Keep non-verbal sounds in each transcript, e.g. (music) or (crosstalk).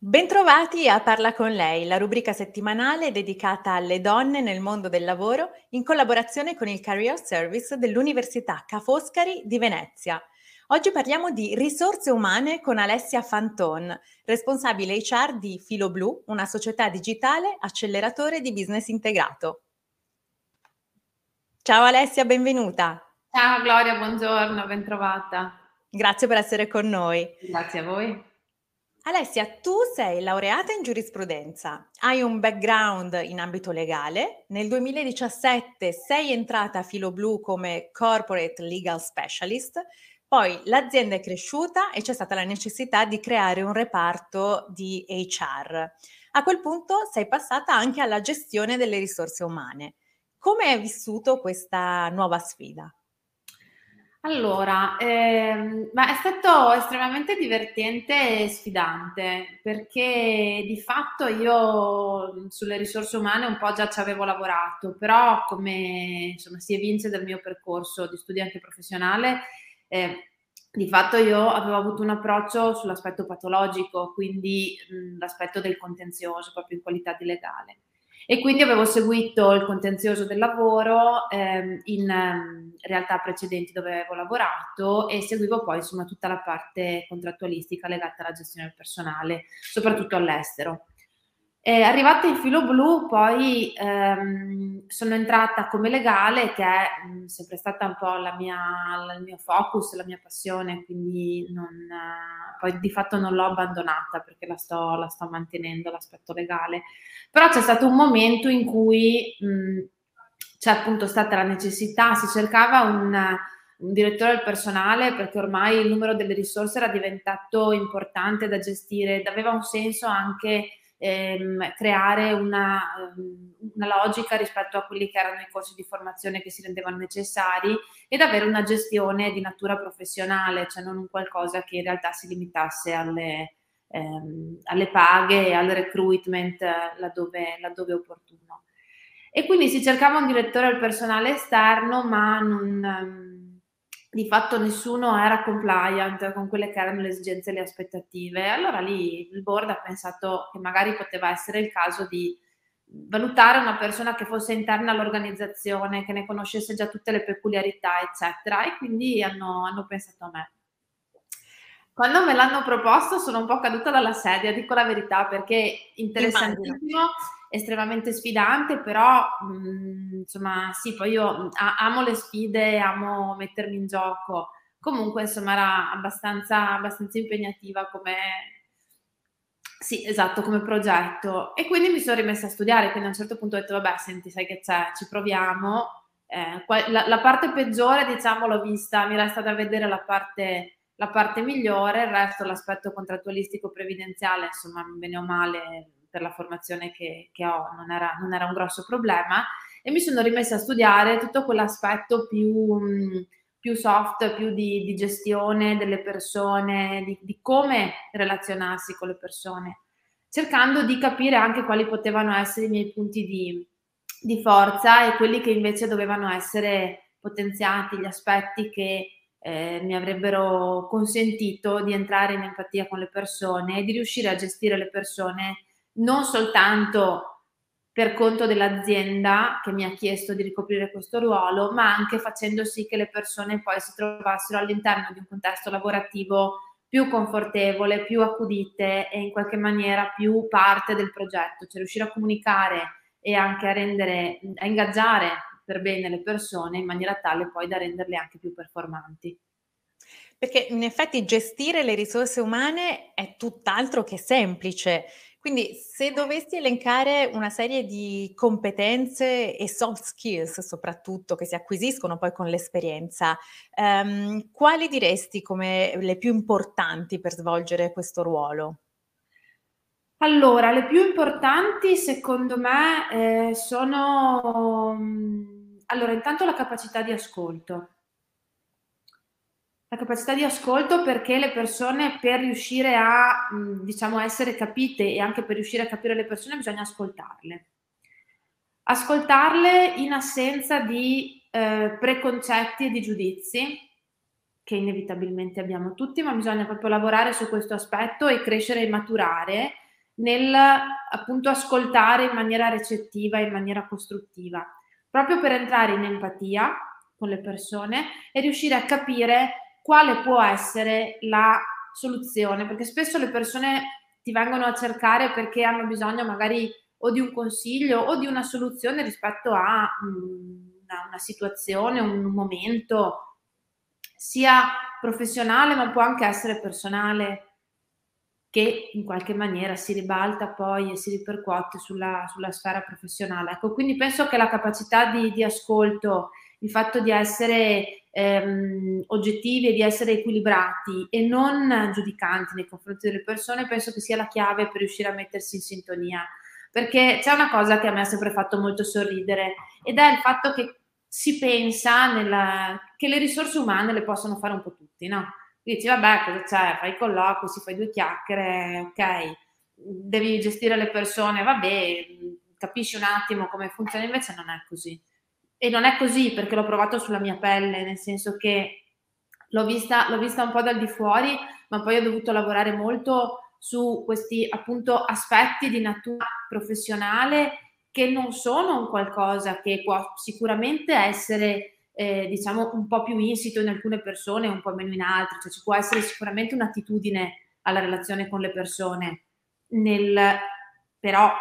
Bentrovati a Parla con lei, la rubrica settimanale dedicata alle donne nel mondo del lavoro in collaborazione con il Career Service dell'Università Ca' Foscari di Venezia. Oggi parliamo di risorse umane con Alessia Fanton, responsabile HR di Filo Blu, una società digitale acceleratore di business integrato. Ciao Alessia, benvenuta. Ciao Gloria, buongiorno, bentrovata. Grazie per essere con noi. Grazie a voi. Alessia, tu sei laureata in giurisprudenza, hai un background in ambito legale, nel 2017 sei entrata a Filo Blu come Corporate Legal Specialist, poi l'azienda è cresciuta e c'è stata la necessità di creare un reparto di HR. A quel punto sei passata anche alla gestione delle risorse umane. Come hai vissuto questa nuova sfida? Allora, ehm, ma è stato estremamente divertente e sfidante perché di fatto io sulle risorse umane un po' già ci avevo lavorato, però come insomma, si evince dal mio percorso di studio anche professionale, eh, di fatto io avevo avuto un approccio sull'aspetto patologico, quindi mh, l'aspetto del contenzioso, proprio in qualità di legale e quindi avevo seguito il contenzioso del lavoro ehm, in um, realtà precedenti dove avevo lavorato e seguivo poi insomma tutta la parte contrattualistica legata alla gestione del personale, soprattutto all'estero. E arrivata in filo blu, poi ehm, sono entrata come legale, che è mh, sempre stata un po' la mia, il mio focus, la mia passione, quindi non, eh, poi di fatto non l'ho abbandonata perché la sto, la sto, mantenendo l'aspetto legale. Però c'è stato un momento in cui mh, c'è appunto stata la necessità, si cercava un, un direttore del personale perché ormai il numero delle risorse era diventato importante da gestire ed aveva un senso anche ehm, creare una, ehm, una, logica rispetto a quelli che erano i corsi di formazione che si rendevano necessari ed avere una gestione di natura professionale, cioè non un qualcosa che in realtà si limitasse alle, ehm, alle paghe e al recruitment laddove, laddove opportuno. E quindi si cercava un direttore del personale esterno, ma non ehm, di fatto nessuno era compliant con quelle che erano le esigenze e le aspettative. Allora lì il board ha pensato che magari poteva essere il caso di valutare una persona che fosse interna all'organizzazione, che ne conoscesse già tutte le peculiarità, eccetera, e quindi hanno, hanno pensato a me. Quando me l'hanno proposto sono un po' caduta dalla sedia, dico la verità, perché interessantissimo. Immagino estremamente sfidante, però mh, mm, insomma sì, poi io a- amo le sfide, amo mettermi in gioco. Comunque insomma era abbastanza, abbastanza impegnativa come, sì, esatto, come progetto. E quindi mi sono rimessa a studiare, quindi a un certo punto ho detto, vabbè, senti, sai che c'è, ci proviamo. Eh, la, la, parte peggiore, diciamo, l'ho vista, mi resta da vedere la parte, la parte migliore, il resto, l'aspetto contrattualistico previdenziale, insomma, bene o male, per la formazione che, che ho non era, non era, un grosso problema e mi sono rimessa a studiare tutto quell'aspetto più, più soft, più di, di, gestione delle persone, di, di come relazionarsi con le persone, cercando di capire anche quali potevano essere i miei punti di, di forza e quelli che invece dovevano essere potenziati, gli aspetti che eh, mi avrebbero consentito di entrare in empatia con le persone e di riuscire a gestire le persone non soltanto per conto dell'azienda che mi ha chiesto di ricoprire questo ruolo, ma anche facendo sì che le persone poi si trovassero all'interno di un contesto lavorativo più confortevole, più accudite e in qualche maniera più parte del progetto, cioè riuscire a comunicare e anche a rendere, a ingaggiare per bene le persone in maniera tale poi da renderle anche più performanti. Perché in effetti gestire le risorse umane è tutt'altro che semplice. Quindi se dovessi elencare una serie di competenze e soft skills soprattutto che si acquisiscono poi con l'esperienza, ehm, quali diresti come le più importanti per svolgere questo ruolo? Allora, le più importanti secondo me eh, sono, mm, allora, intanto la capacità di ascolto. La capacità di ascolto perché le persone per riuscire a, diciamo, essere capite e anche per riuscire a capire le persone bisogna ascoltarle. Ascoltarle in assenza di eh, preconcetti e di giudizi, che inevitabilmente abbiamo tutti, ma bisogna proprio lavorare su questo aspetto e crescere e maturare nel appunto ascoltare in maniera recettiva, in maniera costruttiva, proprio per entrare in empatia con le persone e riuscire a capire quale può essere la soluzione, perché spesso le persone ti vengono a cercare perché hanno bisogno magari o di un consiglio o di una soluzione rispetto a mm, una, una situazione, un momento, sia professionale ma può anche essere personale che in qualche maniera si ribalta poi e si ripercuote sulla, sulla sfera professionale. Ecco, quindi penso che la capacità di, di ascolto, il fatto di essere ehm, oggettivi e di essere equilibrati e non giudicanti nei confronti delle persone, penso che sia la chiave per riuscire a mettersi in sintonia. Perché c'è una cosa che a me ha sempre fatto molto sorridere ed è il fatto che si pensa nella, che le risorse umane le possono fare un po' tutti, no? dici vabbè cosa c'è, fai colloqui, si fai due chiacchiere, ok, devi gestire le persone, vabbè, capisci un attimo come funziona, invece non è così. E non è così perché l'ho provato sulla mia pelle, nel senso che l'ho vista, l'ho vista un po' dal di fuori, ma poi ho dovuto lavorare molto su questi appunto aspetti di natura professionale che non sono un qualcosa che può sicuramente essere eh, diciamo un po' più insito in alcune persone un po' meno in altre, cioè ci può essere sicuramente un'attitudine alla relazione con le persone, nel, però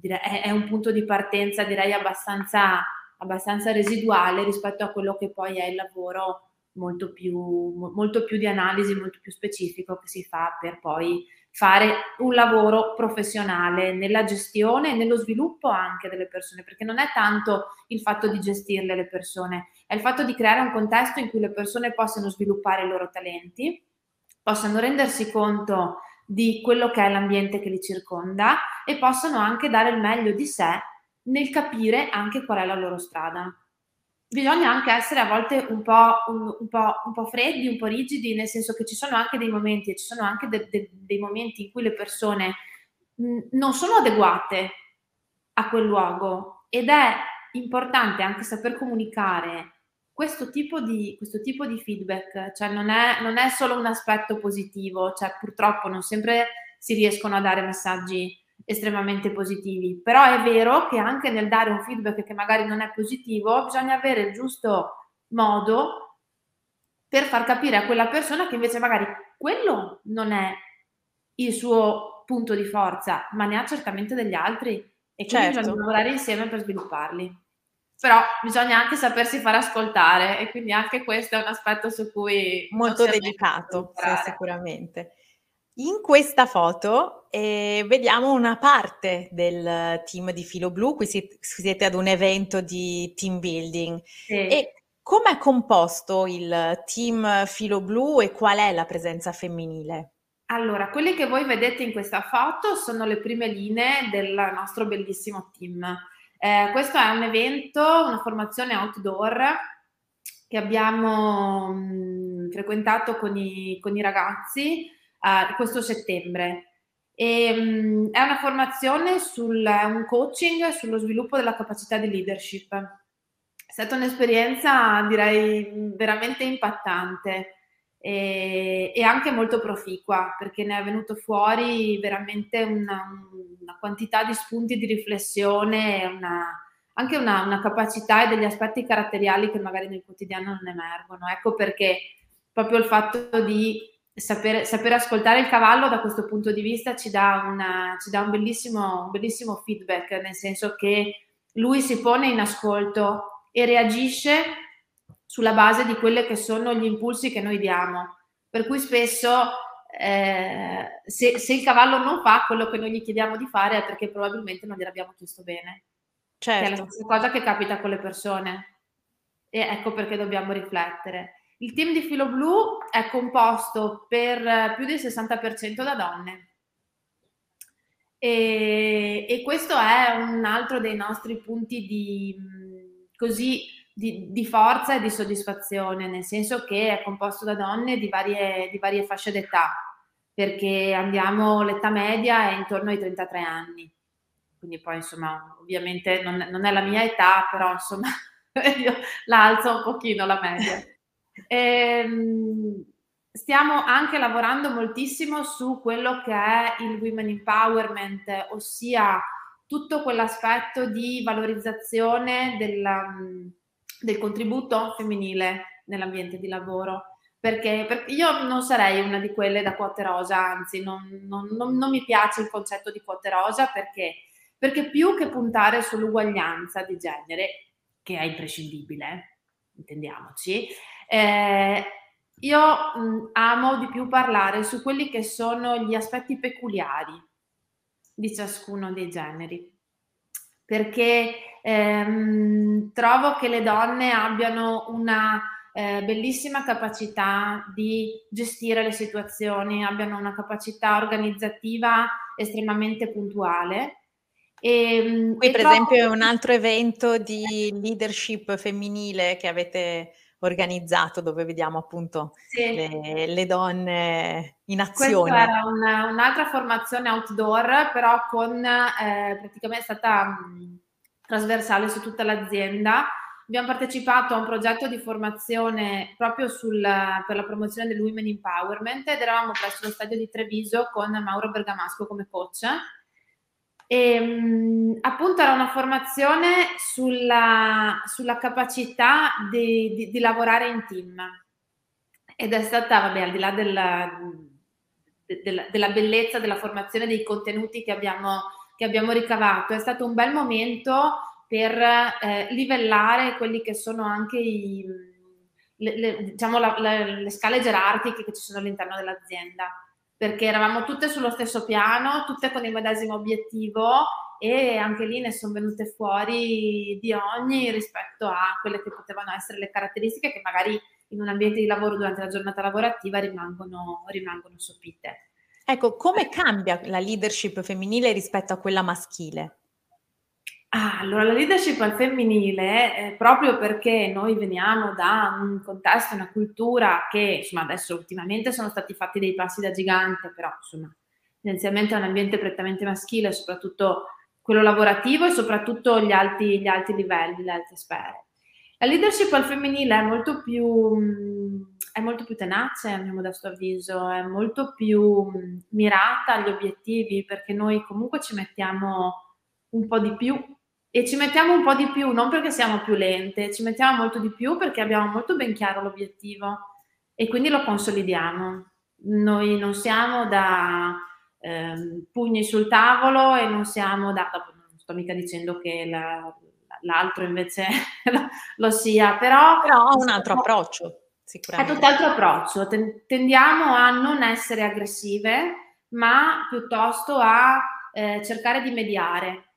è, è, un punto di partenza direi abbastanza, abbastanza residuale rispetto a quello che poi è il lavoro molto più, molto più di analisi, molto più specifico che si fa per poi fare un lavoro professionale nella gestione e nello sviluppo anche delle persone, perché non è tanto il fatto di gestirle le persone, è il fatto di creare un contesto in cui le persone possano sviluppare i loro talenti, possano rendersi conto di quello che è l'ambiente che li circonda e possano anche dare il meglio di sé nel capire anche qual è la loro strada. Bisogna anche essere a volte un po', un, un, po', un po', freddi, un po' rigidi, nel senso che ci sono anche dei momenti e ci sono anche de, de, dei momenti in cui le persone mh, non sono adeguate a quel luogo. Ed è importante anche saper comunicare questo tipo di, questo tipo di feedback, cioè non è, non è solo un aspetto positivo, cioè purtroppo non sempre si riescono a dare messaggi estremamente positivi, però è vero che anche nel dare un feedback che magari non è positivo, bisogna avere il giusto modo per far capire a quella persona che invece magari quello non è il suo punto di forza, ma ne ha certamente degli altri e quindi certo. bisogna lavorare insieme per svilupparli. Però bisogna anche sapersi far ascoltare e quindi anche questo è un aspetto su cui molto dedicato, sì, sicuramente. In questa foto eh, vediamo una parte del team di Filo Blu, qui siete ad un evento di team building. Sì. E come è composto il team Filo Blu e qual è la presenza femminile? Allora, quelli che voi vedete in questa foto sono le prime linee del nostro bellissimo team. Eh, questo è un evento, una formazione outdoor che abbiamo mh, mm, frequentato con i, con i ragazzi uh, questo settembre. E, um, è una formazione sul un coaching sullo sviluppo della capacità di leadership. È stata un'esperienza, direi, veramente impattante e, e anche molto proficua, perché ne è venuto fuori veramente una, una quantità di spunti di riflessione, una, anche una, una, capacità e degli aspetti caratteriali che magari nel quotidiano non emergono. Ecco perché proprio il fatto di sapere, sapere, ascoltare il cavallo da questo punto di vista ci dà, una, ci dà un, bellissimo, un, bellissimo, feedback, nel senso che lui si pone in ascolto e reagisce sulla base di quelli che sono gli impulsi che noi diamo. Per cui spesso eh, se, se, il cavallo non fa quello che noi gli chiediamo di fare è perché probabilmente non gliel'abbiamo chiesto bene. Certo. È la certo. stessa cosa che capita con le persone. E ecco perché dobbiamo riflettere. Il team di Filo Blu è composto per più del 60% da donne. E, e, questo è un altro dei nostri punti di, così, di, di, forza e di soddisfazione, nel senso che è composto da donne di varie, di varie fasce d'età, perché andiamo, l'età media è intorno ai 33 anni. Quindi poi insomma, ovviamente non, non è la mia età, però insomma (laughs) io la alzo un pochino la media. Ehm, stiamo anche lavorando moltissimo su quello che è il women empowerment, ossia tutto quell'aspetto di valorizzazione del, del contributo femminile nell'ambiente di lavoro. Perché, perché, io non sarei una di quelle da quote rosa, anzi non, non, non, non mi piace il concetto di quote rosa perché, perché più che puntare sull'uguaglianza di genere, che è imprescindibile, intendiamoci, eh, io mh, amo di più parlare su quelli che sono gli aspetti peculiari di ciascuno dei generi, perché ehm, trovo che le donne abbiano una eh, bellissima capacità di gestire le situazioni, abbiano una capacità organizzativa estremamente puntuale. E, Qui, e per esempio, è un altro evento di leadership femminile che avete organizzato dove vediamo appunto sì. le, le, donne in azione. Questa era una, un'altra formazione outdoor, però con eh, praticamente è stata mh, trasversale su tutta l'azienda. Abbiamo partecipato a un progetto di formazione proprio sul, per la promozione del Women Empowerment ed eravamo presso lo stadio di Treviso con Mauro Bergamasco come coach e, ehm, appunto era una formazione sulla, sulla capacità di, di, di, lavorare in team. Ed è stata, vabbè, al di là della, della, della bellezza della formazione dei contenuti che abbiamo, che abbiamo ricavato, è stato un bel momento per eh, livellare quelli che sono anche i, le, le, diciamo la, la, le scale gerarchiche che ci sono all'interno dell'azienda perché eravamo tutte sullo stesso piano, tutte con il medesimo obiettivo e anche lì ne sono venute fuori di ogni rispetto a quelle che potevano essere le caratteristiche che magari in un ambiente di lavoro durante la giornata lavorativa rimangono, rimangono sopite. Ecco, come cambia la leadership femminile rispetto a quella maschile? Ah, allora la leadership al femminile, eh, proprio perché noi veniamo da un contesto, una cultura che, insomma, adesso ultimamente sono stati fatti dei passi da gigante, però, insomma, tendenzialmente è un ambiente prettamente maschile, soprattutto quello lavorativo e soprattutto gli alti, gli alti livelli, le alte sfere. La leadership al femminile è molto più, è molto più tenace, a mio modesto avviso, è molto più mirata agli obiettivi, perché noi comunque ci mettiamo un po' di più e ci mettiamo un po' di più, non perché siamo più lente, ci mettiamo molto di più perché abbiamo molto ben chiaro l'obiettivo e quindi lo consolidiamo. Noi non siamo da eh, pugni sul tavolo e non siamo da... Non sto mica dicendo che la, l'altro invece (laughs) lo sia, però... Però ha un altro approccio, sicuramente. È tutt'altro approccio. Tendiamo a non essere aggressive, ma piuttosto a eh, cercare di mediare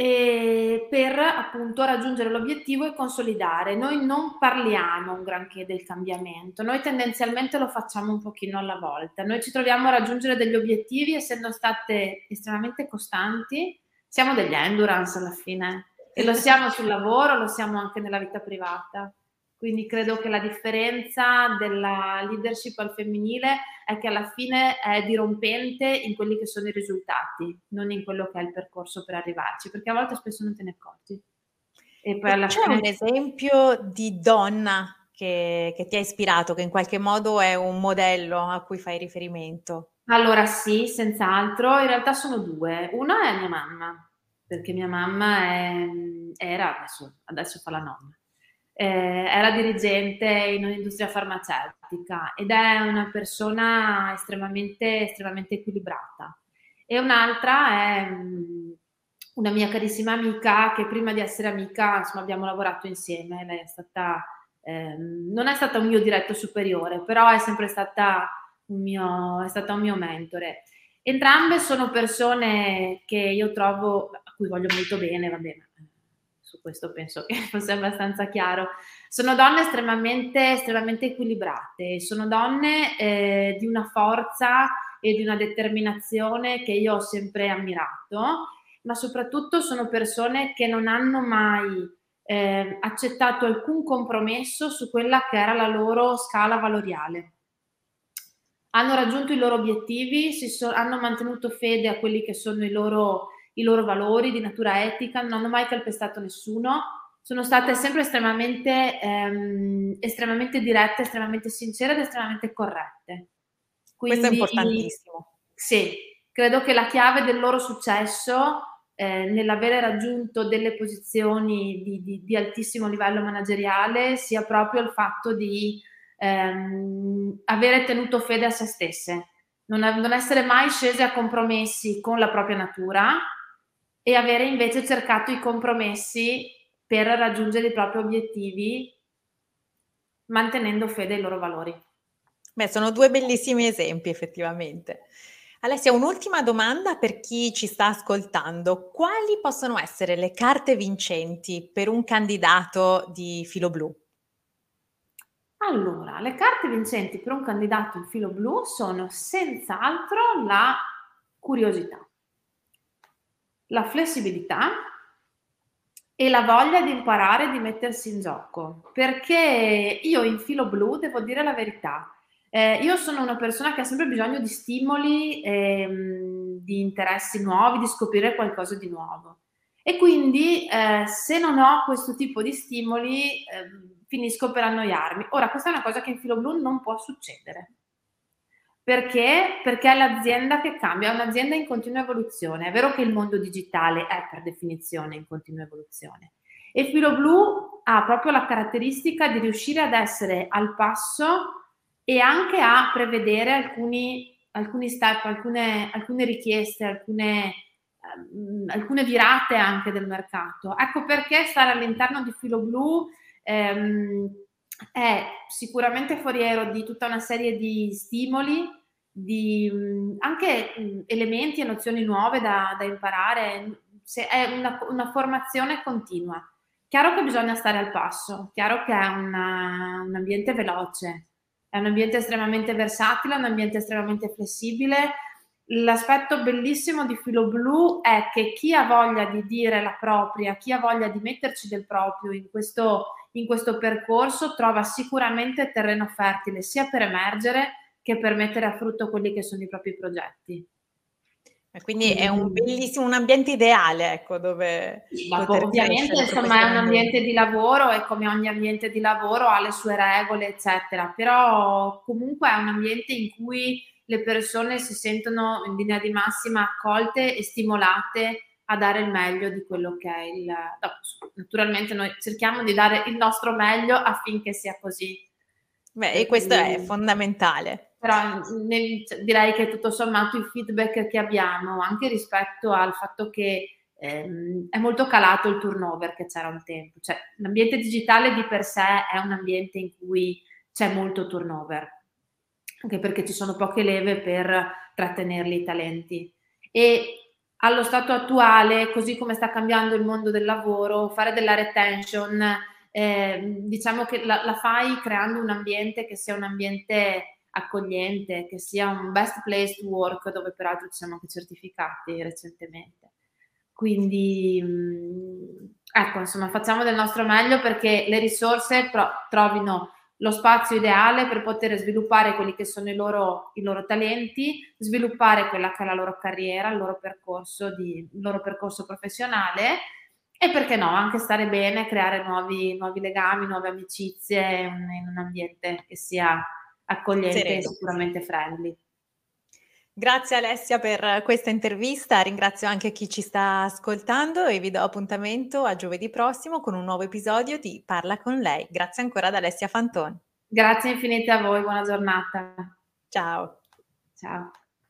per appunto raggiungere l'obiettivo e consolidare. Noi non parliamo un granché del cambiamento, noi tendenzialmente lo facciamo un pochino alla volta. Noi ci troviamo a raggiungere degli obiettivi essendo state estremamente costanti, siamo degli endurance alla fine e lo siamo sul lavoro, lo siamo anche nella vita privata. Quindi credo che la differenza della leadership al femminile è che alla fine è dirompente in quelli che sono i risultati, non in quello che è il percorso per arrivarci, perché a volte spesso non te ne accorgi. E poi alla C'è fine... un esempio di donna che, che ti ha ispirato, che in qualche modo è un modello a cui fai riferimento? Allora sì, senz'altro. In realtà sono due. Una è mia mamma, perché mia mamma è, era, adesso, adesso fa la nonna, eh, era dirigente in un'industria farmaceutica ed è una persona estremamente, estremamente equilibrata. E un'altra è um, una mia carissima amica che prima di essere amica insomma, abbiamo lavorato insieme. Lei è stata, eh, non è stata un mio diretto superiore, però è sempre stata un mio, è stata un mio mentore. Entrambe sono persone che io trovo, a cui voglio molto bene, va bene, su questo penso che (laughs) fosse abbastanza chiaro. Sono donne estremamente, estremamente equilibrate, sono donne eh, di una forza e di una determinazione che io ho sempre ammirato, ma soprattutto sono persone che non hanno mai eh, accettato alcun compromesso su quella che era la loro scala valoriale. Hanno raggiunto i loro obiettivi, so, hanno mantenuto fede a quelli che sono i loro, i loro valori di natura etica, non hanno mai calpestato nessuno, sono state sempre estremamente, ehm, estremamente dirette, estremamente sincere ed estremamente corrette. Quindi, Questo è importantissimo. Sì, credo che la chiave del loro successo eh, nell'avere raggiunto delle posizioni di, di, di, altissimo livello manageriale sia proprio il fatto di ehm, avere tenuto fede a se stesse, non, non essere mai scese a compromessi con la propria natura e avere invece cercato i compromessi per raggiungere i propri obiettivi mantenendo fede ai loro valori. Beh, sono due bellissimi esempi effettivamente. Alessia, un'ultima domanda per chi ci sta ascoltando. Quali possono essere le carte vincenti per un candidato di filo blu? Allora, le carte vincenti per un candidato in filo blu sono senz'altro la curiosità, la flessibilità e la voglia di imparare e di mettersi in gioco. Perché io in filo blu devo dire la verità, eh, io sono una persona che ha sempre bisogno di stimoli, ehm, di interessi nuovi, di scoprire qualcosa di nuovo. E quindi eh, se non ho questo tipo di stimoli eh, finisco per annoiarmi. Ora, questa è una cosa che in filo blu non può succedere. Perché? Perché è l'azienda che cambia, è un'azienda in continua evoluzione. È vero che il mondo digitale è per definizione in continua evoluzione. E Filo Blu ha proprio la caratteristica di riuscire ad essere al passo e anche a prevedere alcuni, alcuni step, alcune, alcune richieste, alcune, um, alcune, virate anche del mercato. Ecco perché stare all'interno di Filo Blu um, è sicuramente foriero di tutta una serie di stimoli, di um, anche elementi e nozioni nuove da, da imparare. Se è una, una, formazione continua. Chiaro che bisogna stare al passo, chiaro che è una, un ambiente veloce, è un ambiente estremamente versatile, un ambiente estremamente flessibile. L'aspetto bellissimo di Filo Blu è che chi ha voglia di dire la propria, chi ha voglia di metterci del proprio in questo, in questo percorso, trova sicuramente terreno fertile sia per emergere che per mettere a frutto quelli che sono i propri progetti. Quindi è un bellissimo, un ambiente ideale, ecco, dove... Ovviamente, insomma, è un ambiente di lavoro e come ogni ambiente di lavoro ha le sue regole, eccetera, però comunque è un ambiente in cui le persone si sentono in linea di massima accolte e stimolate a dare il meglio di quello che è il... No, naturalmente noi cerchiamo di dare il nostro meglio affinché sia così. Beh, e questo è fondamentale però nel, direi che tutto sommato il feedback che abbiamo, anche rispetto al fatto che ehm, è molto calato il turnover che c'era un tempo, cioè l'ambiente digitale di per sé è un ambiente in cui c'è molto turnover, anche perché ci sono poche leve per trattenerli i talenti. E allo stato attuale, così come sta cambiando il mondo del lavoro, fare della retention, eh, diciamo che la, la fai creando un ambiente che sia un ambiente accogliente, che sia un best place to work, dove peraltro ci siamo anche certificati recentemente. Quindi, mm, ecco, insomma, facciamo del nostro meglio perché le risorse pro- trovino lo spazio ideale per poter sviluppare quelli che sono i loro, i loro, talenti, sviluppare quella che è la loro carriera, il loro percorso, di, il loro percorso professionale e perché no, anche stare bene, creare nuovi, nuovi legami, nuove amicizie in, in un ambiente che sia accogliente Sereno. e sicuramente friendly. Grazie Alessia per questa intervista, ringrazio anche chi ci sta ascoltando e vi do appuntamento a giovedì prossimo con un nuovo episodio di Parla con lei. Grazie ancora ad Alessia Fantoni. Grazie infinite a voi, buona giornata. Ciao. Ciao.